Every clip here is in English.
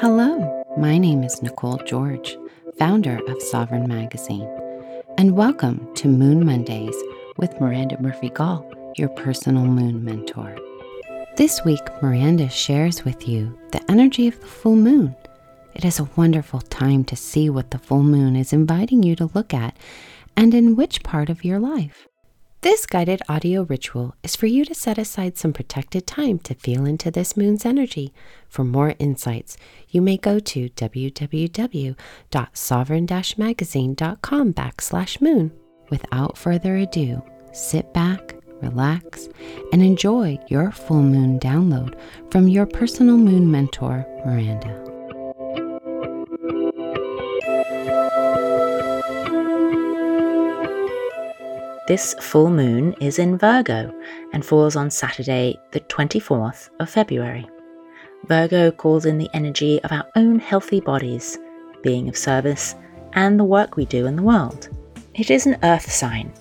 Hello, my name is Nicole George, founder of Sovereign Magazine, and welcome to Moon Mondays with Miranda Murphy Goll, your personal moon mentor. This week, Miranda shares with you the energy of the full moon. It is a wonderful time to see what the full moon is inviting you to look at and in which part of your life. This guided audio ritual is for you to set aside some protected time to feel into this moon's energy. For more insights, you may go to www.sovereign-magazine.com backslash moon. Without further ado, sit back, relax, and enjoy your full moon download from your personal moon mentor, Miranda. This full moon is in Virgo and falls on Saturday, the 24th of February. Virgo calls in the energy of our own healthy bodies, being of service, and the work we do in the world. It is an earth sign,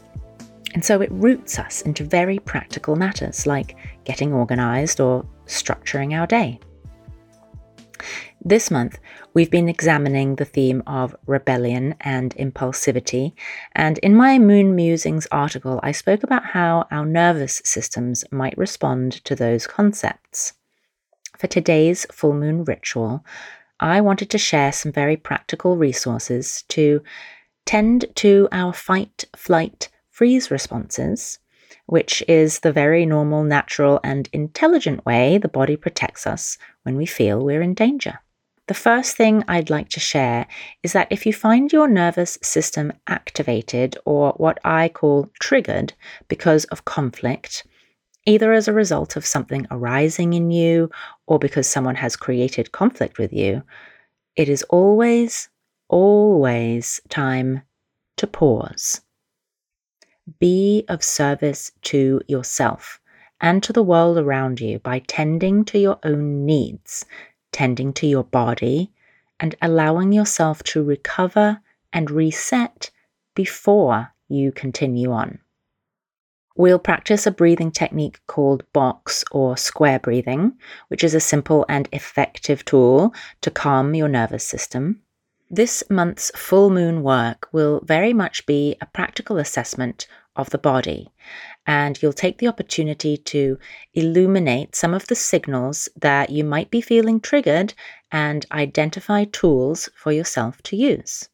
and so it roots us into very practical matters like getting organized or structuring our day. This month, we've been examining the theme of rebellion and impulsivity, and in my Moon Musings article, I spoke about how our nervous systems might respond to those concepts. For today's full moon ritual, I wanted to share some very practical resources to tend to our fight, flight, freeze responses, which is the very normal, natural, and intelligent way the body protects us when we feel we're in danger. The first thing I'd like to share is that if you find your nervous system activated or what I call triggered because of conflict, either as a result of something arising in you or because someone has created conflict with you, it is always, always time to pause. Be of service to yourself and to the world around you by tending to your own needs tending to your body, and allowing yourself to recover and reset before you continue on. We'll practice a breathing technique called box or square breathing, which is a simple and effective tool to calm your nervous system. This month's full moon work will very much be a practical assessment of the body and you'll take the opportunity to illuminate some of the signals that you might be feeling triggered and identify tools for yourself to use.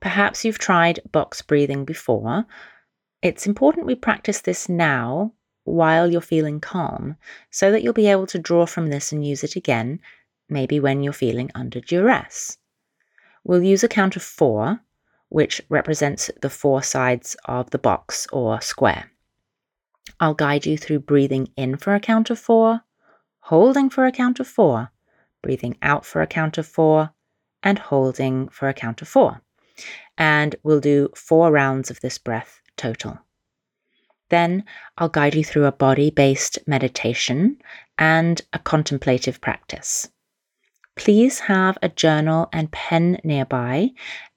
Perhaps you've tried box breathing before. It's important we practice this now while you're feeling calm so that you'll be able to draw from this and use it again, maybe when you're feeling under duress. We'll use a count of four which represents the four sides of the box or square. I'll guide you through breathing in for a count of four, holding for a count of four, breathing out for a count of four, and holding for a count of four. And we'll do four rounds of this breath total. Then I'll guide you through a body based meditation and a contemplative practice. Please have a journal and pen nearby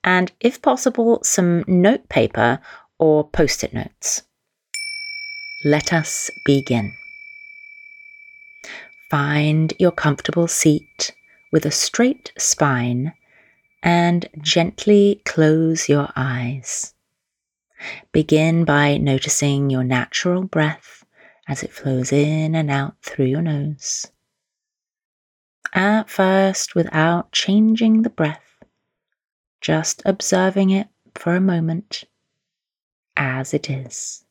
and, if possible, some note paper or post it notes. Let us begin. Find your comfortable seat with a straight spine and gently close your eyes. Begin by noticing your natural breath as it flows in and out through your nose. At first, without changing the breath, just observing it for a moment as it is.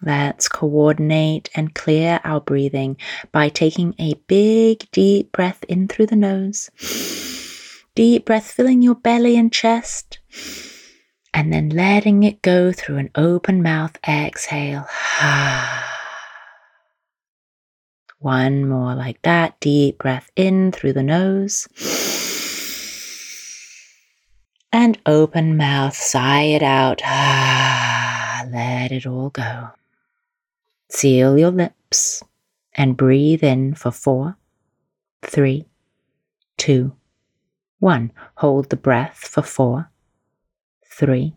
Let's coordinate and clear our breathing by taking a big, deep breath in through the nose. Deep breath filling your belly and chest. And then letting it go through an open mouth exhale. One more like that. Deep breath in through the nose and open mouth, sigh it out. Ah, let it all go. Seal your lips and breathe in for four, three, two, one. Hold the breath for four, three,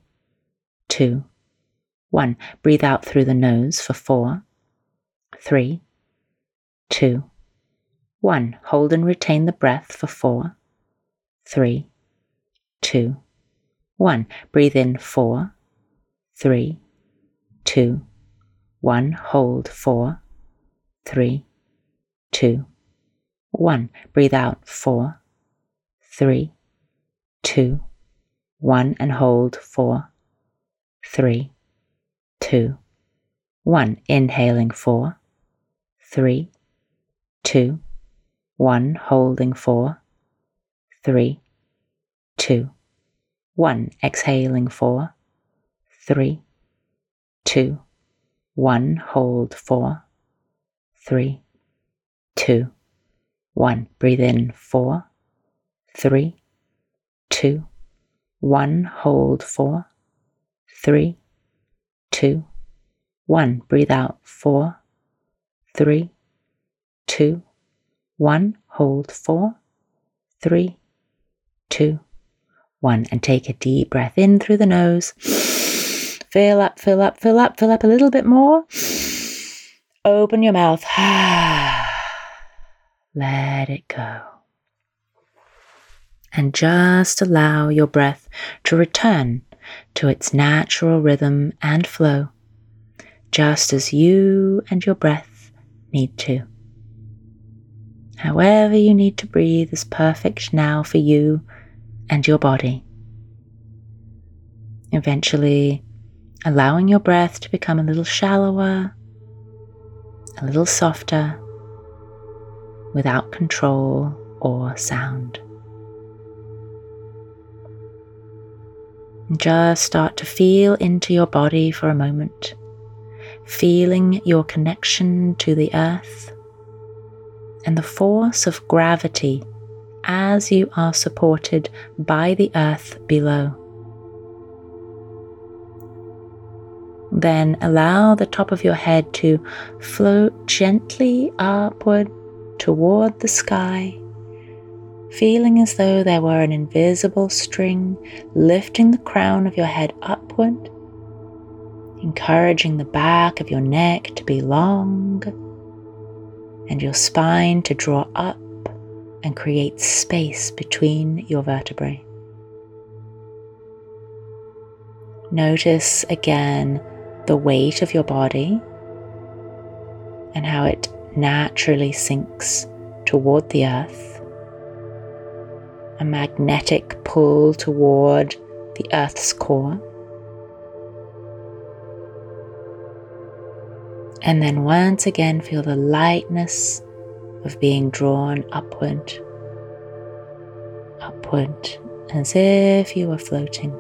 two, one. Breathe out through the nose for four, three, two, One, hold and retain the breath for four, three, two, one. Breathe in four, three, two, one. Hold four, three, two, one. Breathe out four, three, two, one. And hold four, three, two, one. Inhaling four, three, two, one, holding four, three, two, one, exhaling four, three, two, one, hold four, three, two, one, breathe in four, three, two, one, hold four, three, two, one, breathe out four, three, two, one, hold four, three, two, one, and take a deep breath in through the nose. Fill up, fill up, fill up, fill up a little bit more. Open your mouth. Let it go. And just allow your breath to return to its natural rhythm and flow, just as you and your breath need to. However, you need to breathe is perfect now for you and your body. Eventually, allowing your breath to become a little shallower, a little softer, without control or sound. just start to feel into your body for a moment, feeling your connection to the earth and the force of gravity as you are supported by the earth below. Then allow the top of your head to float gently upward toward the sky, feeling as though there were an invisible string lifting the crown of your head upward, encouraging the back of your neck to be long and your spine to draw up and create space between your vertebrae. Notice again the weight of your body and how it naturally sinks toward the earth. A magnetic pull toward the earth's core. And then once again, feel the lightness of being drawn upward, upward, as if you were floating.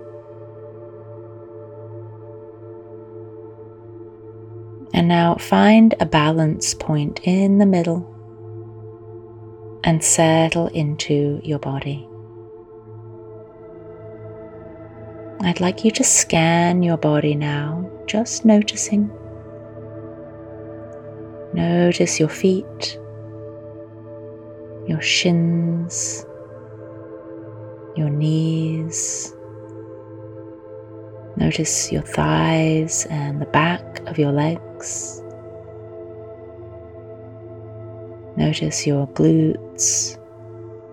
And now find a balance point in the middle and settle into your body. I'd like you to scan your body now, just noticing Notice your feet, your shins, your knees. Notice your thighs and the back of your legs. Notice your glutes,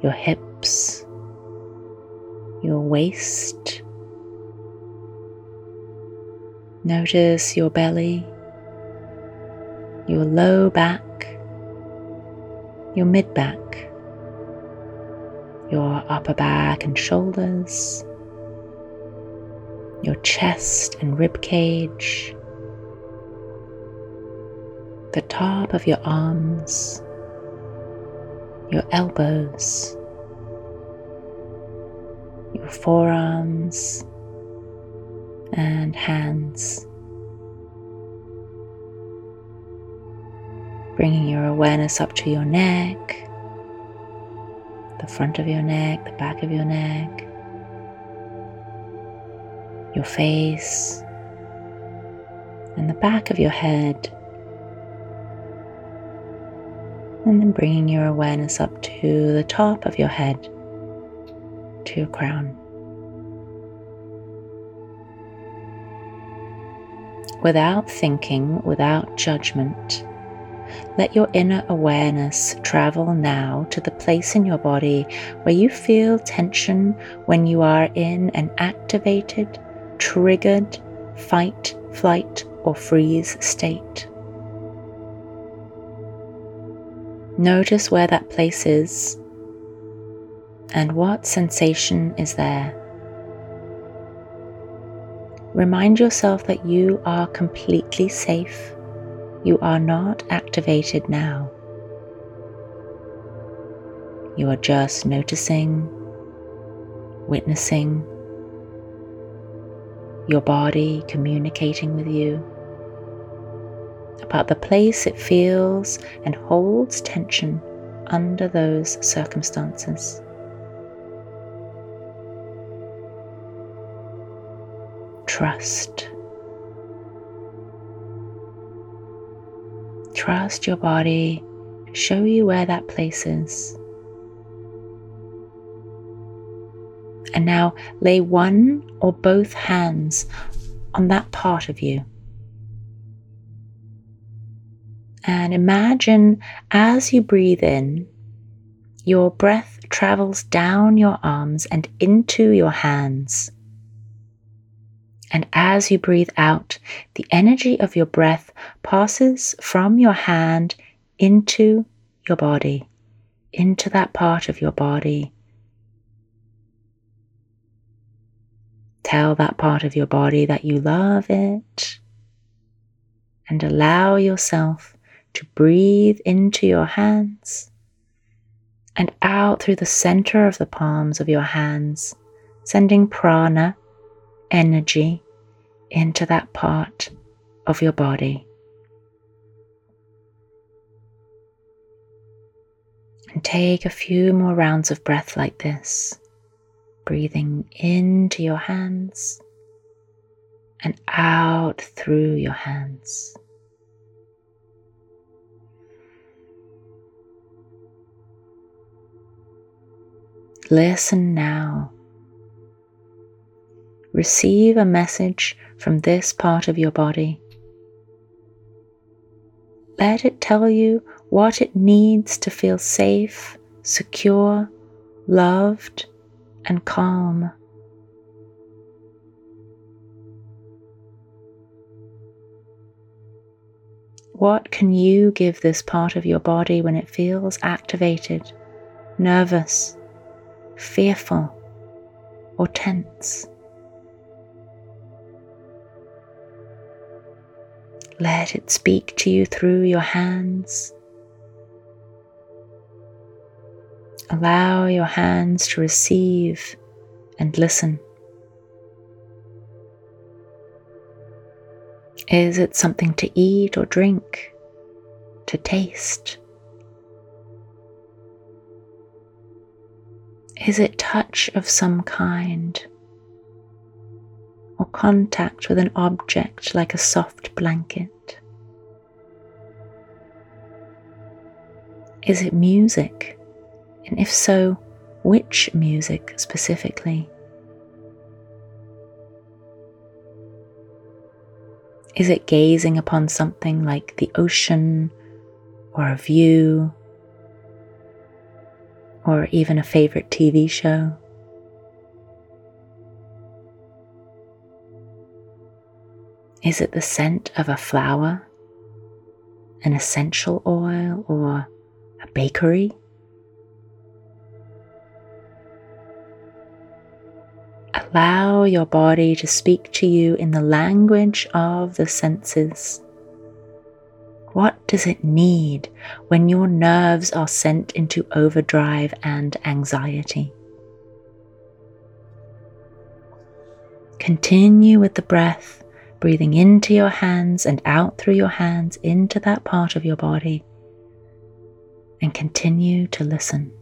your hips, your waist. Notice your belly your low back, your mid back, your upper back and shoulders, your chest and rib cage, the top of your arms, your elbows, your forearms and hands. bringing your awareness up to your neck, the front of your neck, the back of your neck, your face, and the back of your head. And then bringing your awareness up to the top of your head, to your crown. Without thinking, without judgment, let your inner awareness travel now to the place in your body where you feel tension when you are in an activated, triggered fight, flight, or freeze state. Notice where that place is and what sensation is there. Remind yourself that you are completely safe. You are not activated now. You are just noticing, witnessing your body communicating with you about the place it feels and holds tension under those circumstances. Trust. Trust your body to show you where that place is. And now lay one or both hands on that part of you. And imagine as you breathe in, your breath travels down your arms and into your hands. And as you breathe out, the energy of your breath passes from your hand into your body, into that part of your body. Tell that part of your body that you love it. And allow yourself to breathe into your hands and out through the center of the palms of your hands, sending prana, energy, into that part of your body. And take a few more rounds of breath like this breathing into your hands and out through your hands. Listen now. Receive a message from this part of your body. Let it tell you what it needs to feel safe, secure, loved, and calm. What can you give this part of your body when it feels activated, nervous, fearful, or tense? Let it speak to you through your hands Allow your hands to receive and listen. Is it something to eat or drink, to taste? Is it touch of some kind contact with an object like a soft blanket? Is it music? And if so, which music specifically? Is it gazing upon something like the ocean or a view or even a favorite TV show? Is it the scent of a flower, an essential oil, or a bakery? Allow your body to speak to you in the language of the senses. What does it need when your nerves are sent into overdrive and anxiety? Continue with the breath, breathing into your hands and out through your hands into that part of your body, and continue to listen.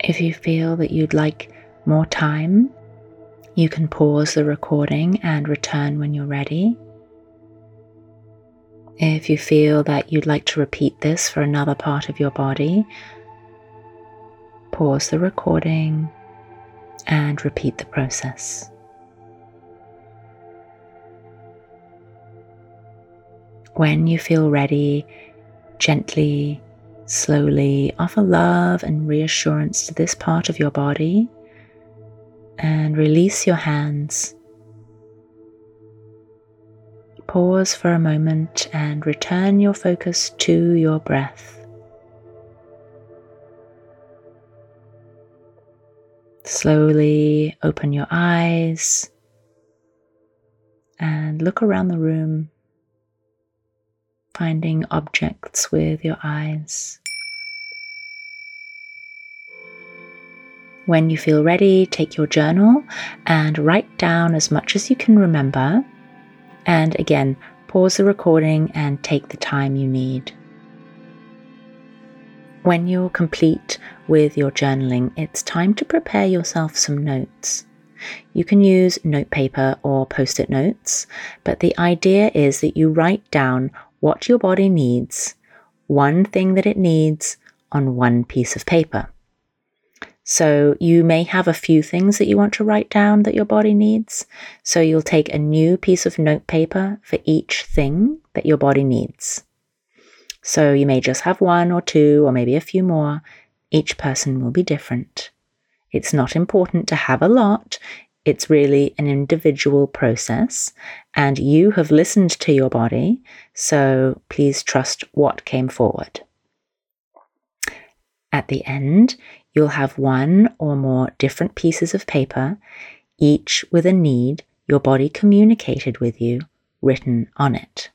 If you feel that you'd like more time, you can pause the recording and return when you're ready. If you feel that you'd like to repeat this for another part of your body, pause the recording and repeat the process. When you feel ready, gently, slowly offer love and reassurance to this part of your body and release your hands. Pause for a moment and return your focus to your breath. Slowly open your eyes and look around the room, finding objects with your eyes. When you feel ready, take your journal and write down as much as you can remember and again, pause the recording and take the time you need. When you're complete with your journaling, it's time to prepare yourself some notes. You can use notepaper or post it notes, but the idea is that you write down what your body needs, one thing that it needs, on one piece of paper. So you may have a few things that you want to write down that your body needs. So you'll take a new piece of notepaper for each thing that your body needs. So you may just have one or two or maybe a few more. Each person will be different. It's not important to have a lot. It's really an individual process, and you have listened to your body, so please trust what came forward. At the end, you'll have one or more different pieces of paper, each with a need your body communicated with you written on it.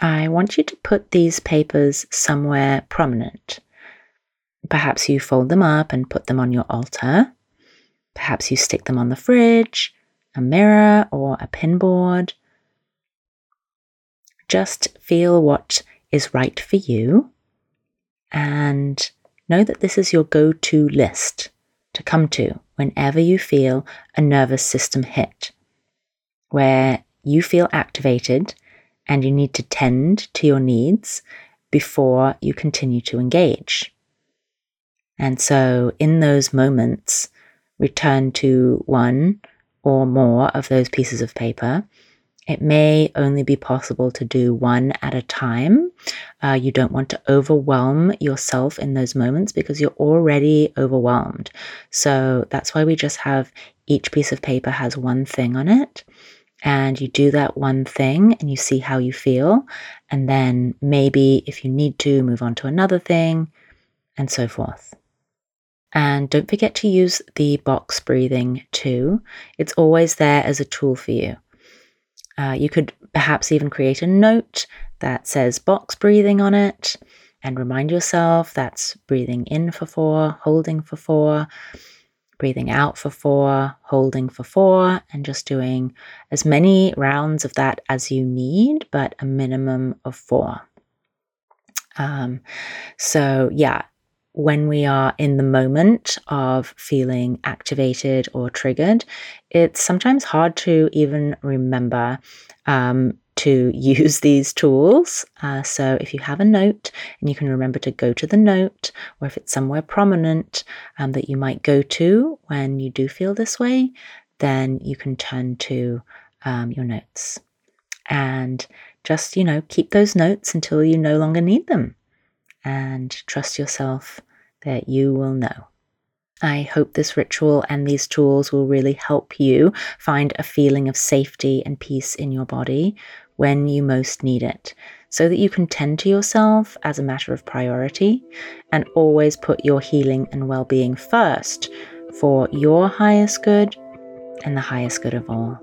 I want you to put these papers somewhere prominent. Perhaps you fold them up and put them on your altar. Perhaps you stick them on the fridge, a mirror, or a pinboard. Just feel what is right for you and know that this is your go to list to come to whenever you feel a nervous system hit, where you feel activated and you need to tend to your needs before you continue to engage. And so, in those moments, return to one or more of those pieces of paper it may only be possible to do one at a time. Uh, you don't want to overwhelm yourself in those moments because you're already overwhelmed. So that's why we just have each piece of paper has one thing on it. And you do that one thing and you see how you feel. And then maybe if you need to, move on to another thing and so forth. And don't forget to use the box breathing too. It's always there as a tool for you. Uh, you could perhaps even create a note that says box breathing on it and remind yourself that's breathing in for four, holding for four, breathing out for four, holding for four, and just doing as many rounds of that as you need, but a minimum of four. Um, so, yeah, when we are in the moment of feeling activated or triggered, it's sometimes hard to even remember um, to use these tools. Uh, so if you have a note and you can remember to go to the note, or if it's somewhere prominent um, that you might go to when you do feel this way, then you can turn to um, your notes and just, you know, keep those notes until you no longer need them and trust yourself that you will know. I hope this ritual and these tools will really help you find a feeling of safety and peace in your body when you most need it, so that you can tend to yourself as a matter of priority and always put your healing and well being first for your highest good and the highest good of all.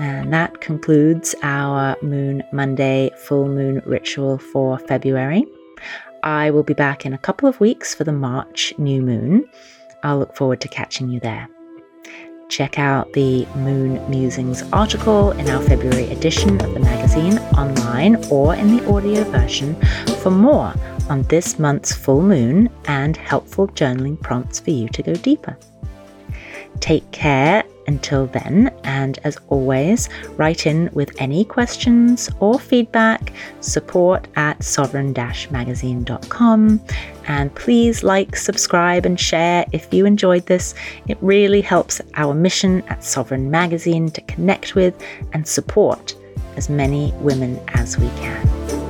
And that concludes our Moon Monday full moon ritual for February. I will be back in a couple of weeks for the March new moon. I'll look forward to catching you there. Check out the Moon Musings article in our February edition of the magazine online or in the audio version for more on this month's full moon and helpful journaling prompts for you to go deeper. Take care Until then, and as always, write in with any questions or feedback, support at sovereign magazine.com. And please like, subscribe, and share if you enjoyed this. It really helps our mission at Sovereign Magazine to connect with and support as many women as we can.